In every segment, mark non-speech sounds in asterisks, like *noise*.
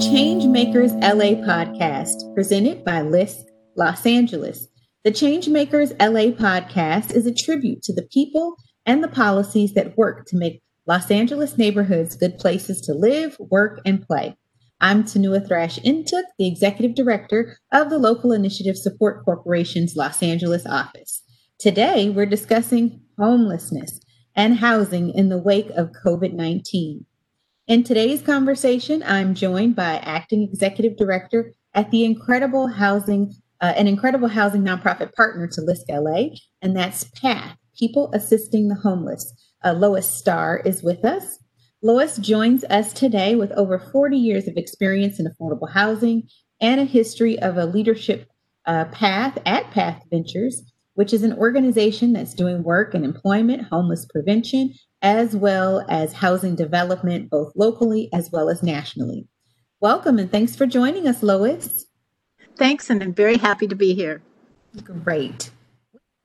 Changemakers LA podcast presented by LISC Los Angeles. The Changemakers LA podcast is a tribute to the people and the policies that work to make Los Angeles neighborhoods good places to live, work, and play. I'm Tunua Thrash-Ntuk, the Executive Director of the Local Initiative Support Corporation's Los Angeles office. Today, we're discussing homelessness and housing in the wake of COVID 19. In today's conversation, I'm joined by Acting Executive Director at the Incredible Housing, uh, an incredible housing nonprofit partner to LISC LA, and that's PATH, People Assisting the Homeless. Uh, Lois Starr is with us. Lois joins us today with over 40 years of experience in affordable housing and a history of a leadership uh, path at Path Ventures, which is an organization that's doing work in employment, homeless prevention, as well as housing development, both locally as well as nationally. Welcome and thanks for joining us, Lois. Thanks, and I'm very happy to be here. Great.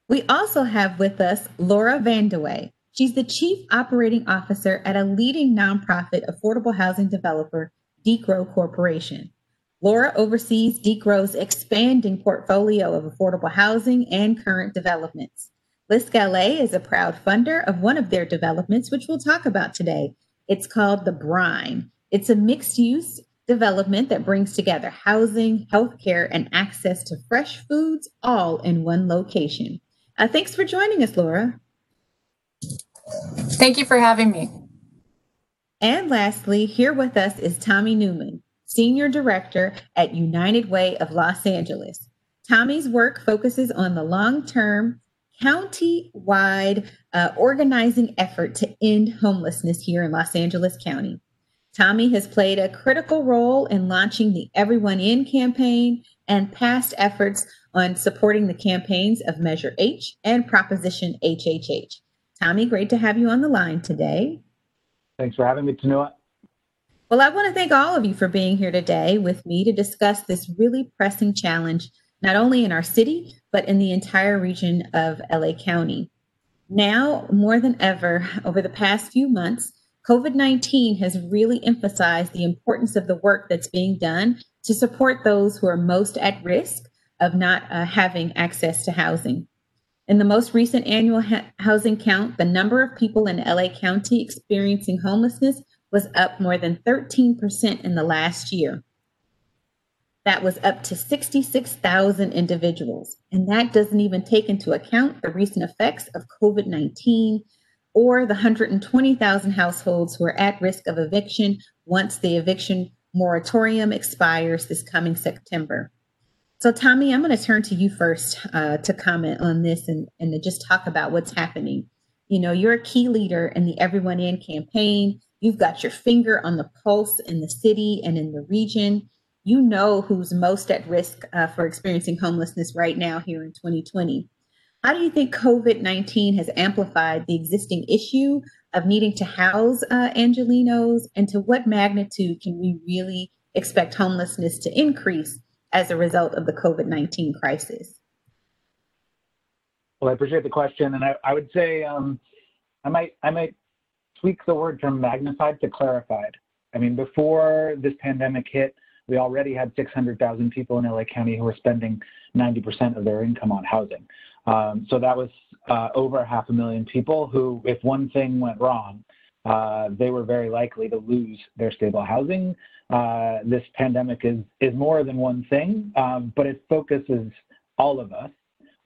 We also have with us Laura Vandeweghe. She's the Chief Operating Officer at a leading nonprofit affordable housing developer, Decro Corporation. Laura oversees Decro's expanding portfolio of affordable housing and current developments. LISC LA is a proud funder of one of their developments, which we'll talk about today. It's called The Brine. It's a mixed use development that brings together housing, healthcare, and access to fresh foods all in one location. Uh, thanks for joining us, Laura. Thank you for having me. And lastly, here with us is Tommy Newman, Senior Director at United Way of Los Angeles. Tommy's work focuses on the long term county-wide uh, organizing effort to end homelessness here in Los Angeles County. Tommy has played a critical role in launching the Everyone In campaign and past efforts on supporting the campaigns of Measure H and Proposition HHH. Tommy, great to have you on the line today. Thanks for having me, Tunua. Well, I want to thank all of you for being here today with me to discuss this really pressing challenge not only in our city, but in the entire region of LA County. Now, more than ever, over the past few months, COVID 19 has really emphasized the importance of the work that's being done to support those who are most at risk of not uh, having access to housing. In the most recent annual ha- housing count, the number of people in LA County experiencing homelessness was up more than 13% in the last year that was up to 66,000 individuals. And that doesn't even take into account the recent effects of COVID 19 or the 120,000 households who are at risk of eviction once the eviction moratorium expires this coming September. So, Tommy, I'm going to turn to you first uh, to comment on this and, and to just talk about what's happening. You know, you're a key leader in the Everyone In campaign. You've got your finger on the pulse in the city and in the region you know who's most at risk uh, for experiencing homelessness right now here in 2020. How do you think COVID 19 has amplified the existing issue of needing to house uh, Angelenos? And to what magnitude can we really expect homelessness to increase as a result of the COVID 19 crisis? Well, I appreciate the question. And I, I would say um, I, might, I might tweak the word from magnified to clarified. I mean, before this pandemic hit, we already had 600,000 people in LA County who were spending 90% of their income on housing. Um, so that was uh, over half a million people who, if one thing went wrong, uh, they were very likely to lose their stable housing. Uh, this pandemic is is more than one thing, um, but it focuses all of us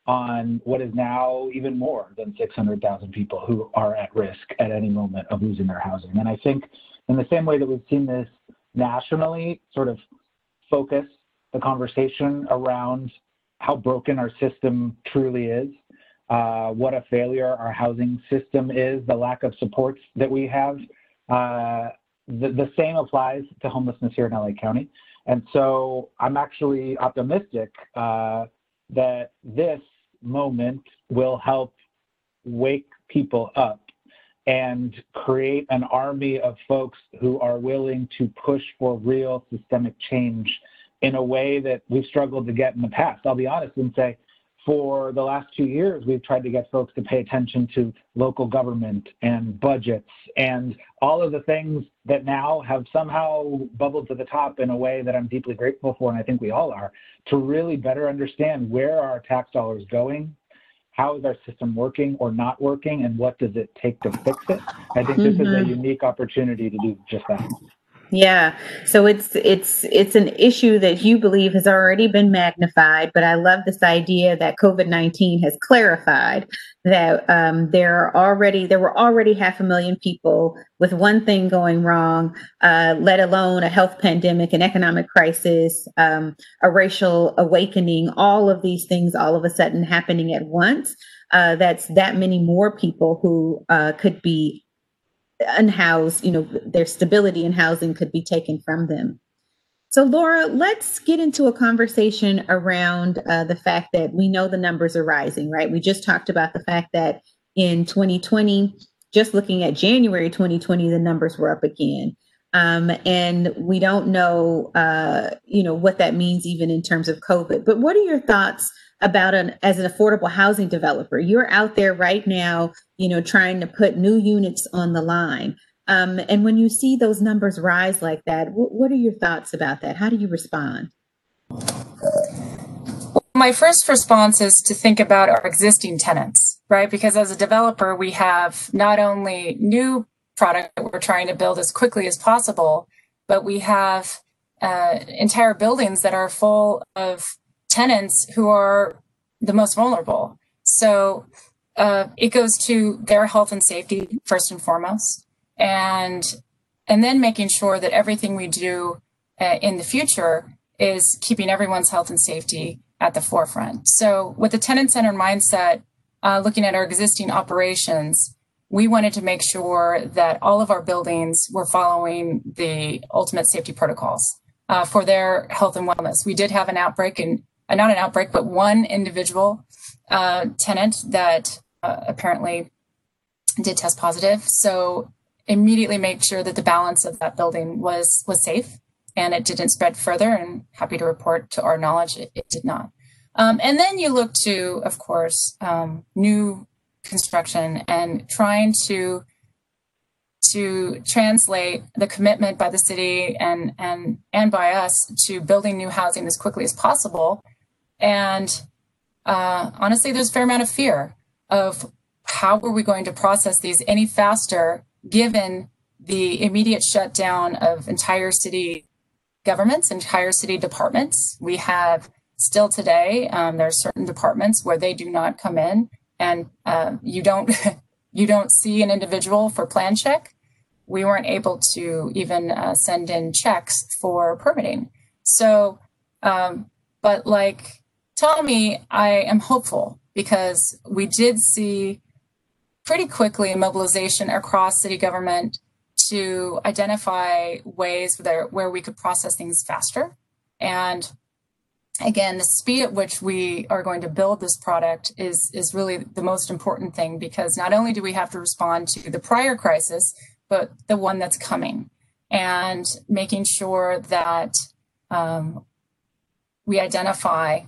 on what is now even more than 600,000 people who are at risk at any moment of losing their housing. And I think, in the same way that we've seen this nationally sort of focus the conversation around how broken our system truly is, uh, what a failure our housing system is, the lack of supports that we have. Uh, the, the, same applies to homelessness here in LA County. And so I'm actually optimistic uh, that this moment will help wake people up and create an army of folks who are willing to push for real systemic change in a way that we've struggled to get in the past. I'll be honest and say, for the last two years, we've tried to get folks to pay attention to local government and budgets and all of the things that now have somehow bubbled to the top in a way that I'm deeply grateful for, and I think we all are, to really better understand where our tax dollars going, how is our system working or not working, and what does it take to fix it. I think this mm-hmm. is a mm-hmm. unique opportunity to do just that. Yeah. So it's it's it's an issue that you believe has already been magnified, but I love this idea that COVID nineteen has clarified that um, there are already there were already half a million people with one thing going wrong, uh, let alone a health pandemic, an economic crisis, um, a racial awakening, all of these things all of a sudden happening at once. Uh, that's that many more people who uh, could be unhoused, you know, their stability in housing could be taken from them. So, Laura, let's get into a conversation around uh, the fact that we know the numbers are rising, right? We just talked about the fact that in 2020, just looking at January 2020, the numbers were up again. Um, and we don't know, uh, you know, what that means even in terms of COVID. But what are your thoughts about an as an affordable housing developer. You're out there right now you know trying to put new units on the line. Um, and when you see those numbers rise like that what are your thoughts about that? How do you respond? My first response is to think about our existing tenants right? Because as a developer we have not only new product that we're trying to build as quickly as possible but we have uh, entire buildings that are full of tenants who are the most vulnerable. So uh, it goes to their health and safety first and foremost, and and then making sure that everything we do uh, in the future is keeping everyone's health and safety at the forefront. So with the tenant-centered mindset, uh, looking at our existing operations, we wanted to make sure that all of our buildings were following the ultimate safety protocols uh, for their health and wellness. We did have an outbreak in uh, not an outbreak, but one individual uh, tenant that uh, apparently did test positive. So immediately made sure that the balance of that building was was safe and it didn't spread further. And happy to report, to our knowledge, it, it did not. Um, and then you look to, of course, um, new construction and trying to to translate the commitment by the city and and and by us to building new housing as quickly as possible and uh, honestly, there's a fair amount of fear of how are we going to process these any faster given the immediate shutdown of entire city governments, entire city departments. We have still today, um, there are certain departments where they do not come in and uh, you don't *laughs* you don't see an individual for plan check. We weren't able to even uh, send in checks for permitting. So, um, but like Tommy, I am hopeful because we did see pretty quickly mobilization across city government to identify ways where, where we could process things faster. And again, the speed at which we are going to build this product is, is really the most important thing because not only do we have to respond to the prior crisis, but the one that's coming and making sure that um, we identify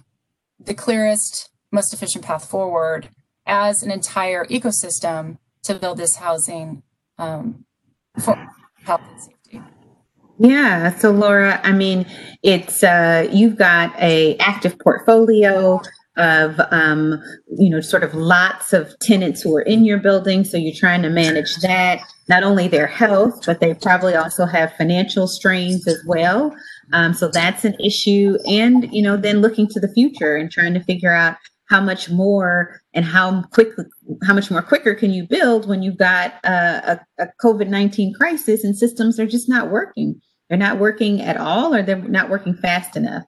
the clearest, most efficient path forward as an entire ecosystem to build this housing um, for health and safety. Yeah. So Laura, I mean, it's uh, you've got a active portfolio of um, you know sort of lots of tenants who are in your building so you're trying to manage that not only their health but they probably also have financial strains as well um, so that's an issue. And, you know, then looking to the future and trying to figure out how much more and how quickly, how much more quicker can you build when you've got a, a, a COVID 19 crisis and systems are just not working. They're not working at all or they're not working fast enough.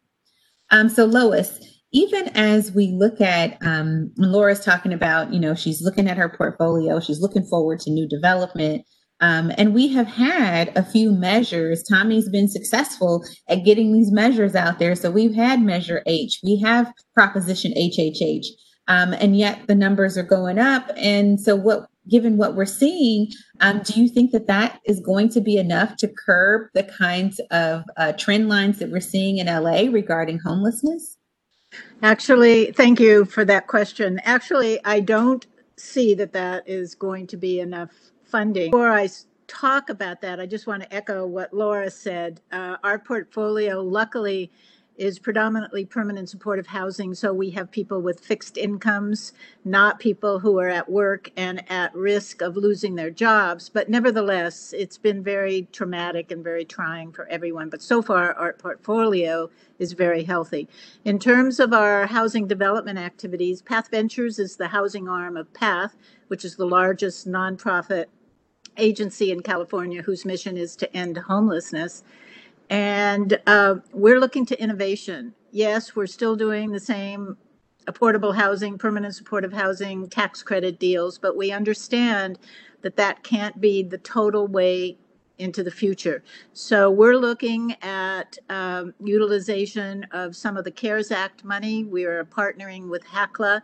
Um, so, Lois, even as we look at um, Laura's talking about, you know, she's looking at her portfolio, she's looking forward to new development. Um, and we have had a few measures. Tommy's been successful at getting these measures out there. So we've had Measure H, we have Proposition HHH, um, and yet the numbers are going up. And so, what, given what we're seeing, um, do you think that that is going to be enough to curb the kinds of uh, trend lines that we're seeing in LA regarding homelessness? Actually, thank you for that question. Actually, I don't see that that is going to be enough funding. Before I talk about that, I just want to echo what Laura said. Uh, our portfolio, luckily, is predominantly permanent supportive housing. So we have people with fixed incomes, not people who are at work and at risk of losing their jobs. But nevertheless, it's been very traumatic and very trying for everyone. But so far, our portfolio is very healthy. In terms of our housing development activities, Path Ventures is the housing arm of Path, which is the largest nonprofit agency in California whose mission is to end homelessness. And uh, we're looking to innovation. Yes, we're still doing the same affordable housing, permanent supportive housing, tax credit deals, but we understand that that can't be the total way into the future. So we're looking at um, utilization of some of the CARES Act money. We are partnering with HACLA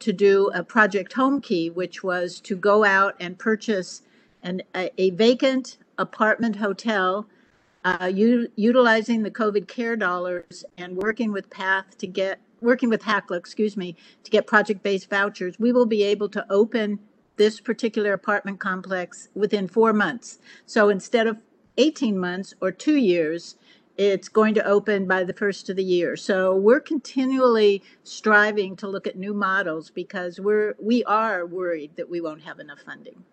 to do a Project Homekey, which was to go out and purchase an, a, a vacant apartment hotel uh, u- utilizing the COVID care dollars and working with PATH to get, working with HACLA, excuse me, to get project-based vouchers, we will be able to open this particular apartment complex within four months. So instead of 18 months or two years, it's going to open by the first of the year. So we're continually striving to look at new models because we're, we are worried that we won't have enough funding.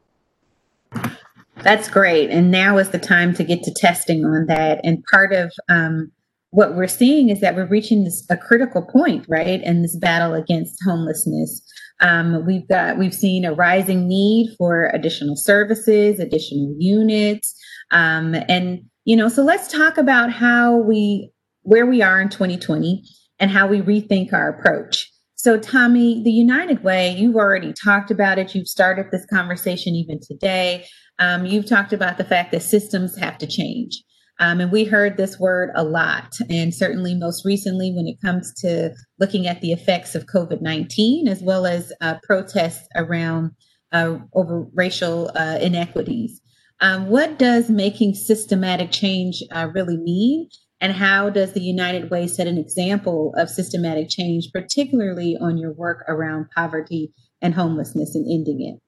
That's great. And now is the time to get to testing on that. And part of um, what we're seeing is that we're reaching this a critical point, right, in this battle against homelessness. Um, we've got we've seen a rising need for additional services, additional units, um, and you know. So let's talk about how we where we are in 2020 and how we rethink our approach. So, Tommy, the United Way, you've already talked about it. You've started this conversation even today. Um, you've talked about the fact that systems have to change. Um, and we heard this word a lot, and certainly most recently when it comes to looking at the effects of COVID 19, as well as uh, protests around uh, over racial uh, inequities. Um, what does making systematic change uh, really mean? And how does the United Way set an example of systematic change, particularly on your work around poverty and homelessness and ending it?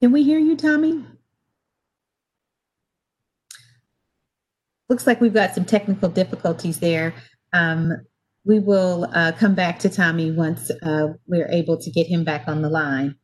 Can we hear you, Tommy? Looks like we've got some technical difficulties there. Um, we will uh, come back to Tommy once uh, we're able to get him back on the line.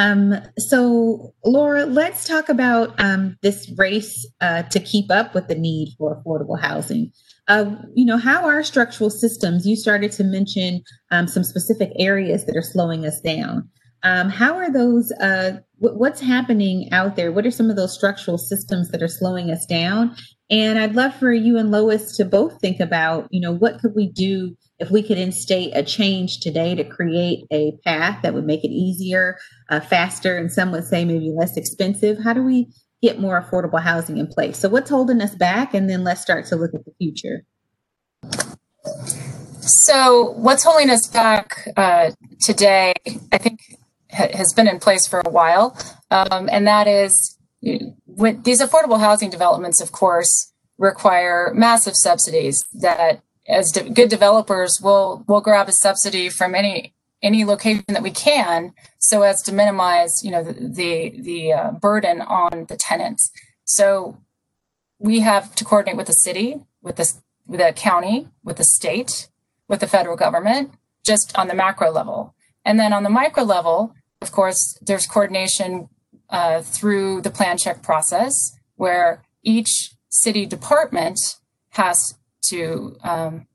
Um, so, Laura, let's talk about um, this race uh, to keep up with the need for affordable housing. Uh, you know, how are structural systems? You started to mention um, some specific areas that are slowing us down. Um, how are those? Uh, w- what's happening out there? What are some of those structural systems that are slowing us down? And I'd love for you and Lois to both think about, you know, what could we do if we could instate a change today to create a path that would make it easier, uh, faster, and some would say maybe less expensive? How do we get more affordable housing in place? So, what's holding us back? And then let's start to look at the future. So, what's holding us back uh, today, I think, ha- has been in place for a while, um, and that is these affordable housing developments, of course, require massive subsidies that as de- good developers will will grab a subsidy from any any location that we can so as to minimize you know the the, the uh, burden on the tenants. So we have to coordinate with the city with the with the county with the state with the federal government just on the macro level. And then on the micro level of course there's coordination uh, through the plan check process, where each city department has to um,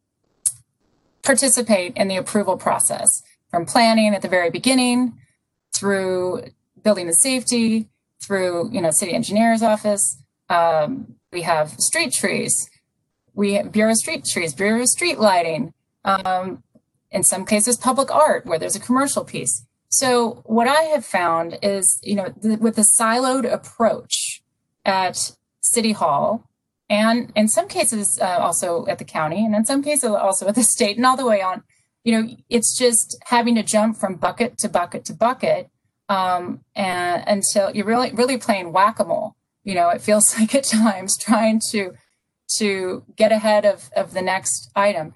participate in the approval process from planning at the very beginning through building the safety through you know city engineer's office. Um, we have street trees. We have bureau of street trees bureau of street lighting um, in some cases public art where there's a commercial piece. So what I have found is, you know, th- with a siloed approach at City Hall, and in some cases uh, also at the county, and in some cases also at the *laughs* state, and all the way on, you know, it's just having to jump from bucket to bucket to bucket, um, and until you're really really playing whack a mole. You know, it feels *laughs* like at times trying to to get ahead of of the next item.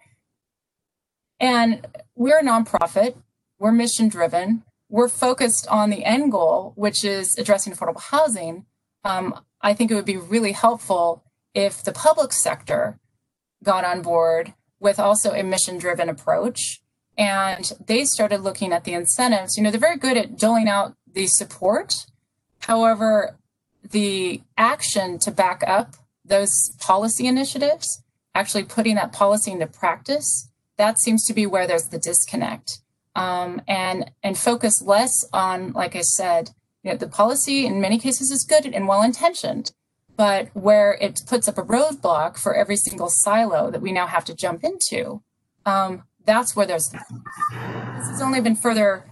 And we're a nonprofit, we're mission driven, we're focused on the end goal, which is addressing affordable housing. Um, I think it would be really helpful if the public sector got on board with also a mission driven approach and they started looking at the incentives. You know, they're very good at doling out the support. However, the action to back up those policy initiatives, actually putting that policy into practice, that seems to be where there's the disconnect. Um, and and focus less on, like I said, you know, the policy in many cases is good and well intentioned, but where it puts up a roadblock for every single silo that we now have to jump into, um, that's where there's this has only been further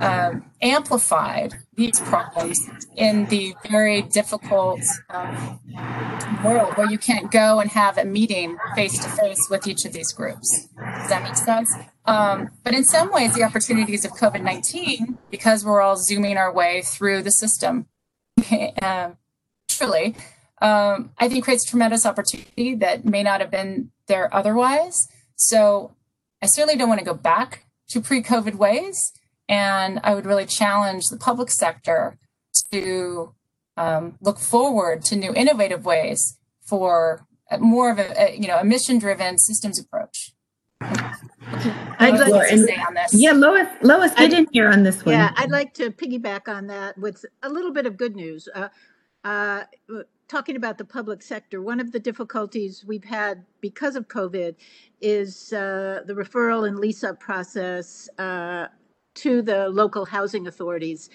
um, amplified these problems in the very difficult um, world where you can't go and have a meeting face to face with each of these groups. Does that make sense? Um, but in some ways, the opportunities of COVID 19, because we're all zooming our way through the system, uh, *laughs* truly, um, I think creates tremendous opportunity that may not have been there otherwise. So I certainly don't want to go back to pre COVID ways. And I would really challenge the public sector to um, look forward to new innovative ways for more of a, a you know a mission driven systems approach. I'd like Laura, to and- say on this. Yeah, Lois, Lois, get I'd- in here on this one. Yeah, I'd like to piggyback on that with a little bit of good news. Uh, uh, talking about the public sector, one of the difficulties we've had because of COVID is uh, the referral and lease up process uh, to the local housing authorities.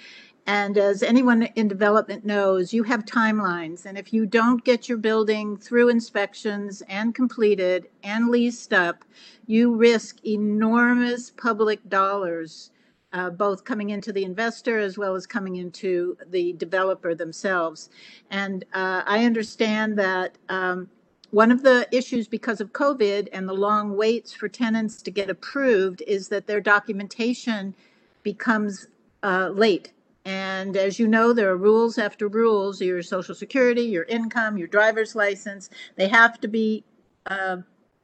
And as anyone in development knows, you have timelines. And if you don't get your building through inspections and completed and leased up, you risk enormous public dollars uh, both coming into the investor as well as coming into the developer themselves. And uh, I understand that um, one of the issues because of COVID and the long waits for tenants to get approved is that their documentation becomes uh, late. And as you know, there are rules after rules your social security, your income, your driver's license, they have to be, uh,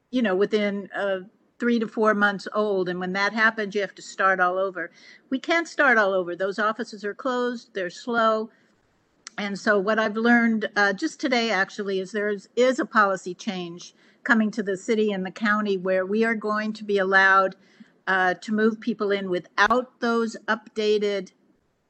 you know, within uh, three to four months old. And when that happens, you have to start all over. We can't start all over. Those offices are closed, they're slow. And so, what I've learned uh, just today actually is there is, is a policy change coming to the city and the county where we are going to be allowed uh, to move people in without those updated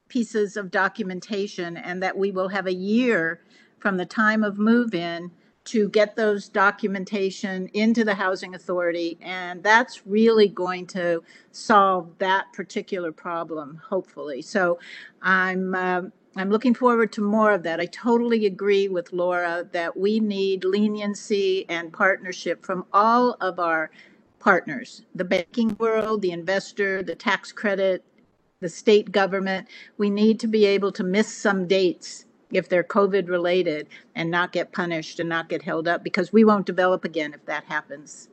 pieces of documentation, and that we will have a year from the time of move in to get those documentation into the housing authority. And that's really going to solve that particular problem, hopefully. So I'm. um I'm looking forward to more of that. I totally agree with Laura that we need leniency and partnership from all of our partners the banking world, the investor, the tax credit, the state government. We need to be able to miss some dates if they're COVID related and not get punished and not get held up because we won't develop again if that happens.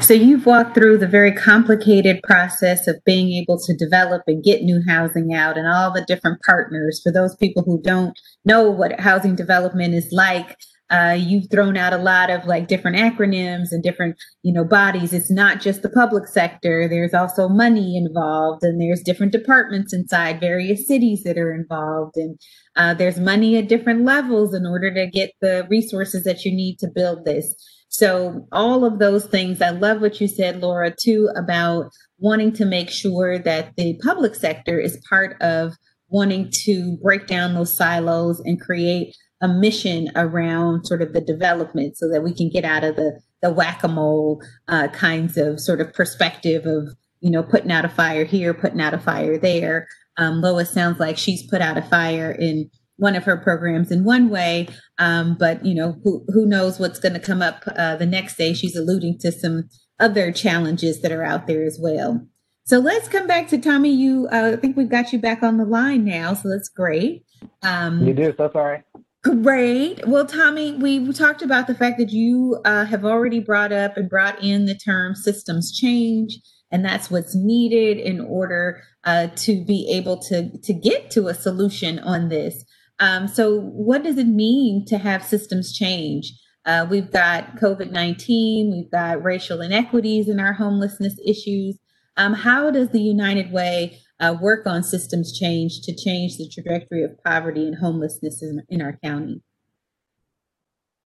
So you've walked through the very complicated process of being able to develop and get new housing out and all the different partners. For those people who don't know what housing development is like, uh, you've thrown out a lot of like different acronyms and different, you know, bodies. It's not just the public sector. There's also money involved, and there's different departments inside various cities that are involved, and uh, there's money at different levels in order to get the resources that you need to build this. So all of those things, I love what you said, Laura, too, about wanting to make sure that the public sector is part of wanting to break down those silos and create a mission around sort of the development so that we can get out of the the whack-a-mole uh, kinds of sort of perspective of you know putting out a fire here putting out a fire there. Um, lois sounds like she's put out a fire in one of her programs in one way um, but you know who, who knows what's going to come up uh, the next day. She's alluding to some other challenges that are out there as well. So let's come back to tommy. You uh, i think we've got you back on the line now so that's great. Um, You do, so sorry. Great. Well, Tommy, we talked about the fact that you uh, have already brought up and brought in the term systems change, and that's what's needed in order uh, to be able to to get to a solution on this. Um, so, what does it mean to have systems change? Uh, we've got COVID 19, we've got racial inequities in our homelessness issues. Um, how does the United Way uh, work on systems change to change the trajectory of poverty and homelessness in, in our county?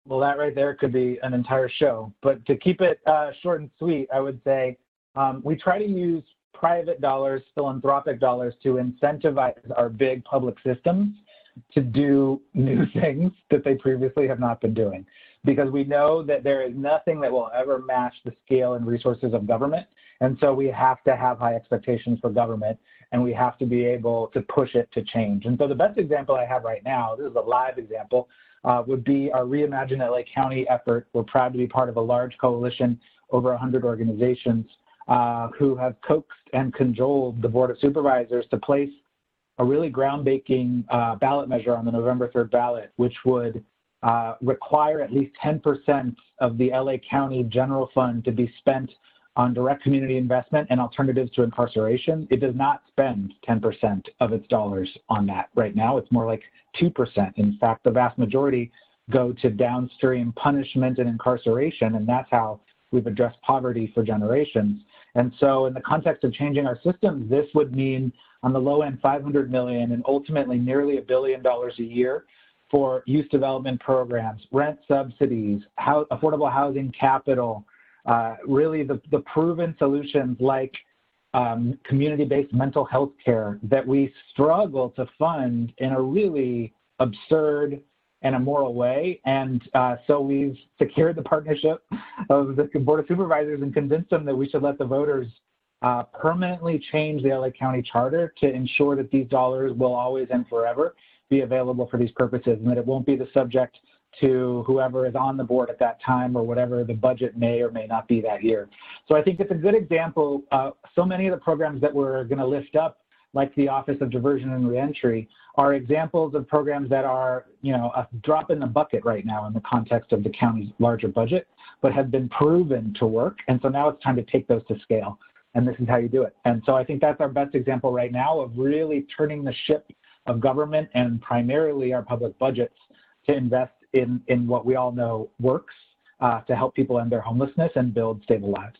Well, that right there could be an entire show. But to keep it uh, short and sweet, I would say um, we try to use private dollars, philanthropic dollars, to incentivize our big public systems to do *laughs* new things that they previously have not been doing. Because we know that there is nothing that will ever match the scale and resources of government. And so we have to have high expectations for government and we have to be able to push it to change. And so the best example I have right now, this is a live example, uh, would be our Reimagine LA County effort. We're proud to be part of a large coalition, over 100 organizations, uh, who have coaxed and cajoled the Board of Supervisors to place a really groundbreaking uh, ballot measure on the November 3rd ballot, which would uh, require at least 10% of the LA County general fund to be spent on direct community investment and alternatives to incarceration. It does not spend 10% of its dollars on that right now. It's more like 2%. In fact, the vast majority go to downstream punishment and incarceration, and that's how we've addressed poverty for generations. And so in the context of changing our systems, this would mean on the low end 500 million and ultimately nearly a billion dollars a year for youth development programs, rent subsidies, how, affordable housing capital, uh, really the, the proven solutions like um, community-based mental health care that we struggle to fund in a really absurd and immoral way. And uh, so we've secured the partnership of the Board of Supervisors and convinced them that we should let the voters uh, permanently change the LA County Charter to ensure that these dollars will always and forever be available for these purposes and that it won't be the subject to whoever is on the board at that time or whatever the budget may or may not be that year. So I think it's a good example. Uh, so many of the programs that we're going to lift up, like the Office of Diversion and Reentry, are examples of programs that are, you know, a drop in the bucket right now in the context of the county's larger budget, but have been proven to work. And so now it's time to take those to scale. And this is how you do it. And so I think that's our best example right now of really turning the ship of government and primarily our public budgets to invest in, in what we all know works uh, to help people end their homelessness and build stable lives.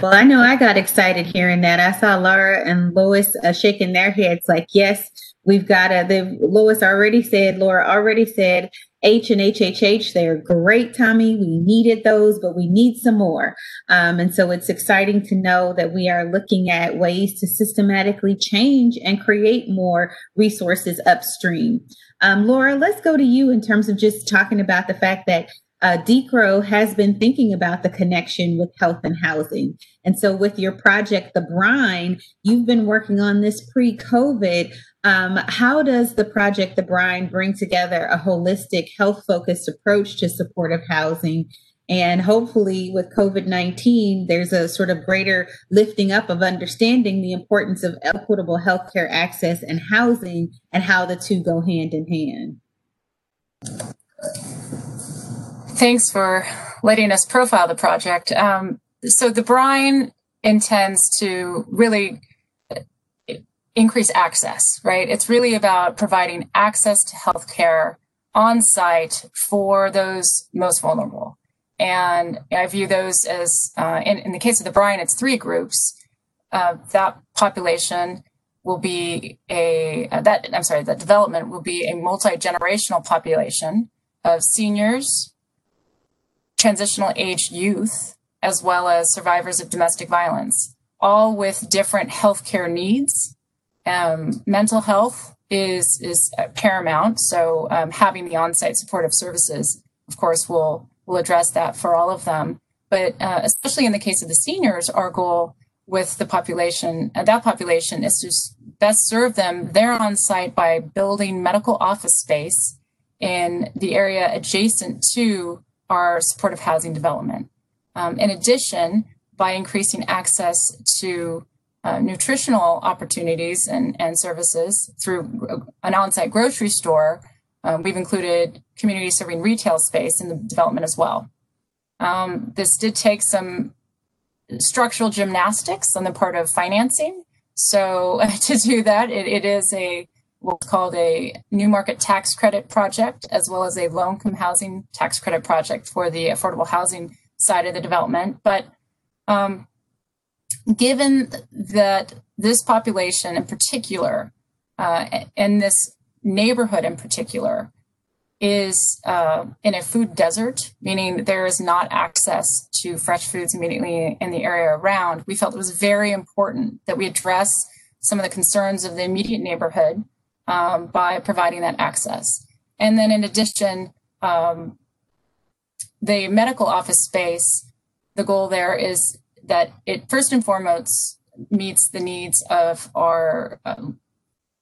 Well, I know I got excited hearing that. I saw Laura and Lois uh, shaking their heads like, yes, we've got to. The Lois already said, Laura already said, H and HHH, they're great, Tommy. We needed those, but we need some more. Um, and so it's exciting to know that we are looking at ways to systematically change and create more resources upstream. Um, Laura, let's go to you in terms of just talking about the fact that uh, has been thinking about the connection with health and housing. And so, with your project, The Brine, you've been working on this pre COVID. Um, how does the project, The Brine, bring together a holistic, health focused approach to supportive housing and hopefully, with COVID 19, there's a sort of greater lifting up of understanding the importance of equitable healthcare access and housing and how the two go hand in hand. Thanks for letting us profile the project. Um, so, the Brine intends to really increase access, right? It's really about providing access to healthcare on site for those most vulnerable. And I view those as, uh, in, in, the case of the Brine, it's three groups. Uh, that population will be a, uh, that, I'm sorry, that development will be a multi generational population of seniors, transitional age youth, as well as survivors of domestic violence, all with different healthcare needs. Um, mental health is is paramount, so um, having the on-site supportive services, of course, will will address that for all of them. But uh, especially in the case of the seniors, our goal with the population, uh, that population is to best serve them there on site by building medical office space in the area adjacent to our supportive housing development. Um, in addition, by increasing access to uh, nutritional opportunities and, and services through an on-site grocery store um, we've included community serving retail space in the development as well. Um, this did take some structural gymnastics on the part of financing. So *laughs* to do that, it, it is a what's called a new market tax credit project, as well as a low income housing tax credit project for the affordable housing side of the development. But um, given that this population in particular, uh, and this neighborhood in particular, is uh, in a food desert, meaning there is not access to fresh foods immediately in the area around, we felt it was very important that we address some of the concerns of the immediate neighborhood um, by providing that access. And then, in addition, um, the medical office space, the goal there is that it first and foremost meets the needs of our um,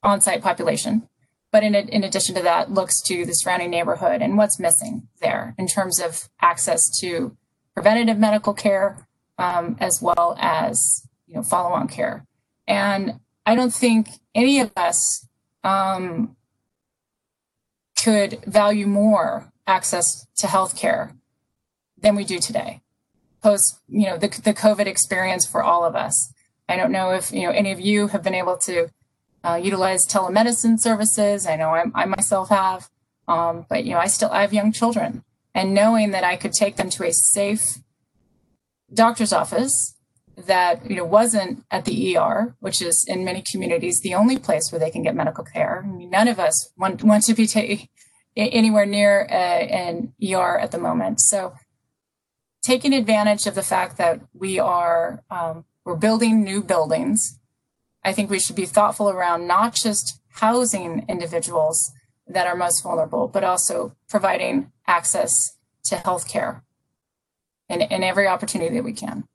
on site population but in, in addition to that looks to the surrounding neighborhood and what's missing there in terms of access to preventative medical care um, as well as you know follow-on care. And i don't think any of us um, could value more access to health care than we do today. Post you know the, the covid experience for all of us. I don't know if you know any of you have been able to uh, utilize telemedicine services. I know I, I myself have, um, but you know, I still I have young children, and knowing that I could take them to a safe doctor's office that you know wasn't at the ER, which is in many communities the only place where they can get medical care. I mean, none of us want want to be anywhere near uh, an ER at the moment. So, taking advantage of the fact that we are um, we're building new buildings I think we should be thoughtful around not just housing individuals that are most vulnerable, but also providing access to healthcare in, in every opportunity that we can.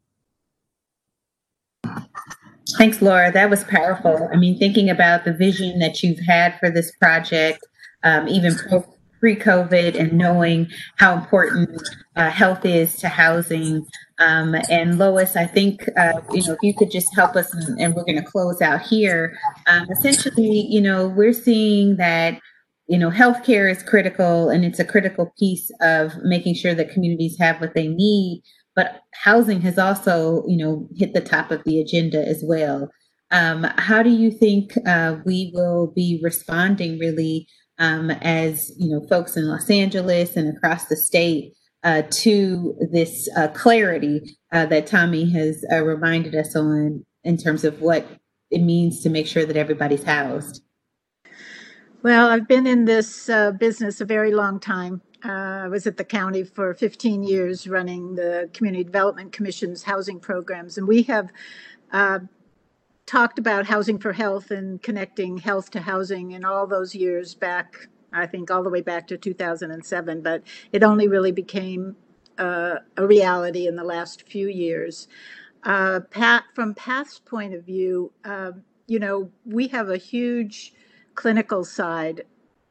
Thanks, Laura. That was powerful. I mean, thinking about the vision that you've had for this project, um, even pre COVID, and knowing how important uh, health is to housing, um, and Lois, I think uh, you know if you could just help us, and, and we're going to close out here. Um, essentially, you know, we're seeing that you know healthcare is critical, and it's a critical piece of making sure that communities have what they need. But housing has also, you know, hit the top of the agenda as well. Um, how do you think uh, we will be responding really um, as you know folks in Los Angeles and across the state? uh, to this uh, clarity uh, that Tommy has uh, reminded us on in terms of what it means to make sure that everybody's housed? Well, I've been in this uh, business a very long time. Uh, I was at the county for 15 years running the Community Development Commission's housing programs, and we have talked about housing for health and connecting health to housing in all those years back I think all the way back to 2007, but it only really became uh, a reality in the last few years. Uh, Pat, from Pat's point of view, uh, you know, we have a huge clinical side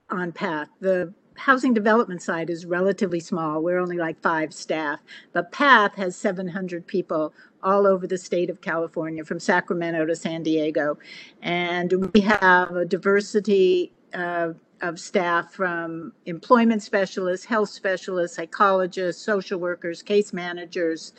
on PATH. The housing development side is relatively small. We're only like five staff, but PATH has 700 people all over the state of California, from Sacramento to San Diego. And we have a diversity uh, of staff from employment specialists, health specialists, psychologists, social workers, case managers,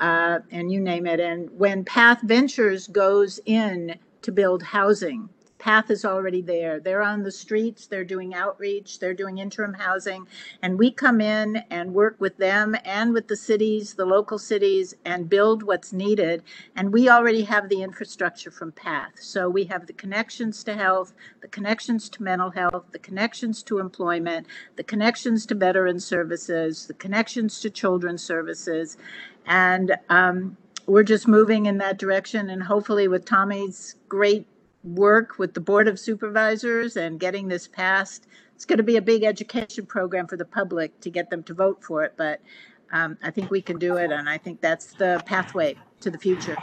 uh, and you name it. And when Path Ventures goes in to build housing, path is already there. They're on the streets, they're doing outreach, they're doing interim housing, and we come in and work with them and with the cities, the local cities, and build what's needed. And we already have the infrastructure from path. So we have the connections to health, the connections to mental health, the connections to employment, the connections to veteran services, the connections to children's services. And um, we're just moving in that direction. And hopefully, with Tommy's great work with the Board of Supervisors and getting this passed. It's going to be a big education program for the public to get them to vote for it, but um, I think we can do it, and I think that's the pathway to the future.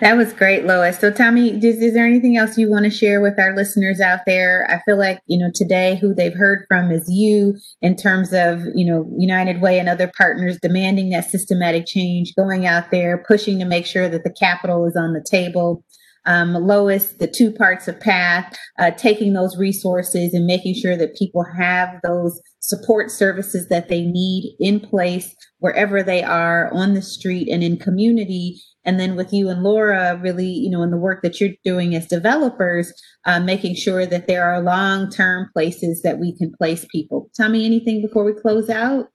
That was great, Lois. So, Tommy, is, is there anything else you want to share with our listeners out there? I feel like, you know, today who they've heard from is you in terms of, you know, United Way and other partners demanding that systematic change, going out there, pushing to make sure that the capital is on the table. Um, Lois, the two parts of PATH, uh, taking those resources and making sure that people have those support services that they need in place wherever they are on the street and in community. And then with you and laura really you know in the work that you're doing as developers uh, making sure that there are long-term places that we can place people. Tell me anything before we close out?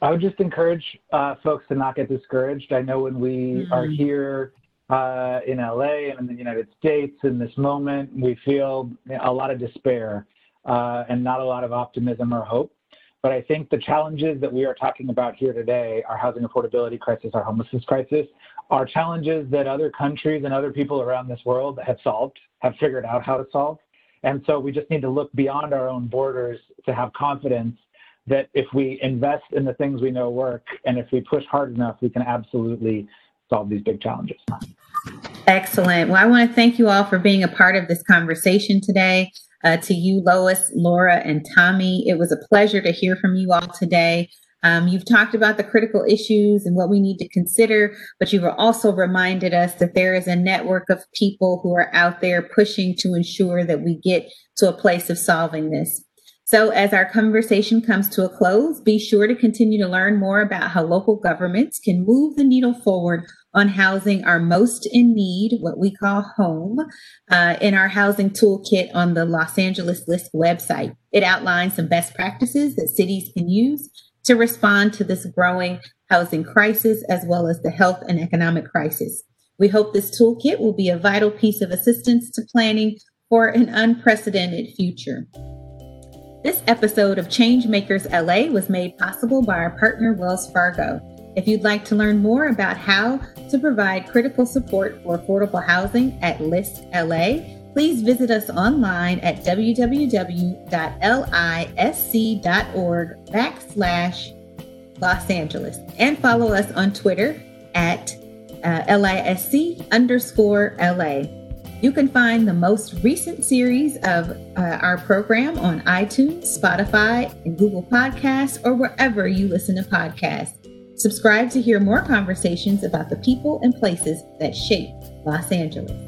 I would just encourage uh, folks to not get discouraged. I know when we mm-hmm. are here in la and in the united states in this moment we feel a lot of despair uh, and not a lot of optimism or hope but I think the challenges that we are talking about here today, our housing affordability crisis, our homelessness crisis, are challenges that other countries and other people around this world have solved, have figured out how to solve. And so we just need to look beyond our own borders to have confidence that if we invest in the things we know work and if we push hard enough, we can absolutely solve these big challenges. Excellent. Well, I want to thank you all for being a part of this conversation today uh, to you, Lois, Laura, and Tommy. It was a pleasure to hear from you all today. Um, you've talked about the critical issues and what we need to consider, but you've also reminded us that there is a network of people who are out there pushing to ensure that we get to a place of solving this. So, as our conversation comes to a close, be sure to continue to learn more about how local governments can move the needle forward on housing our most in need, what we call home, uh, in our housing toolkit on the Los Angeles LISC website. It outlines some best practices that cities can use to respond to this growing housing crisis as well as the health and economic crisis. We hope this toolkit will be a vital piece of assistance to planning for an unprecedented future. This episode of Changemakers LA was made possible by our partner Wells Fargo. If you'd like to learn more about how to provide critical support for affordable housing at LISC LA, please visit us online at www.lisc.org backslash Los Angeles and follow us on Twitter at uh, LISC underscore LA. You can find the most recent series of uh, our program on iTunes, Spotify, and Google Podcasts, or wherever you listen to podcasts. Subscribe to hear more conversations about the people and places that shape Los Angeles.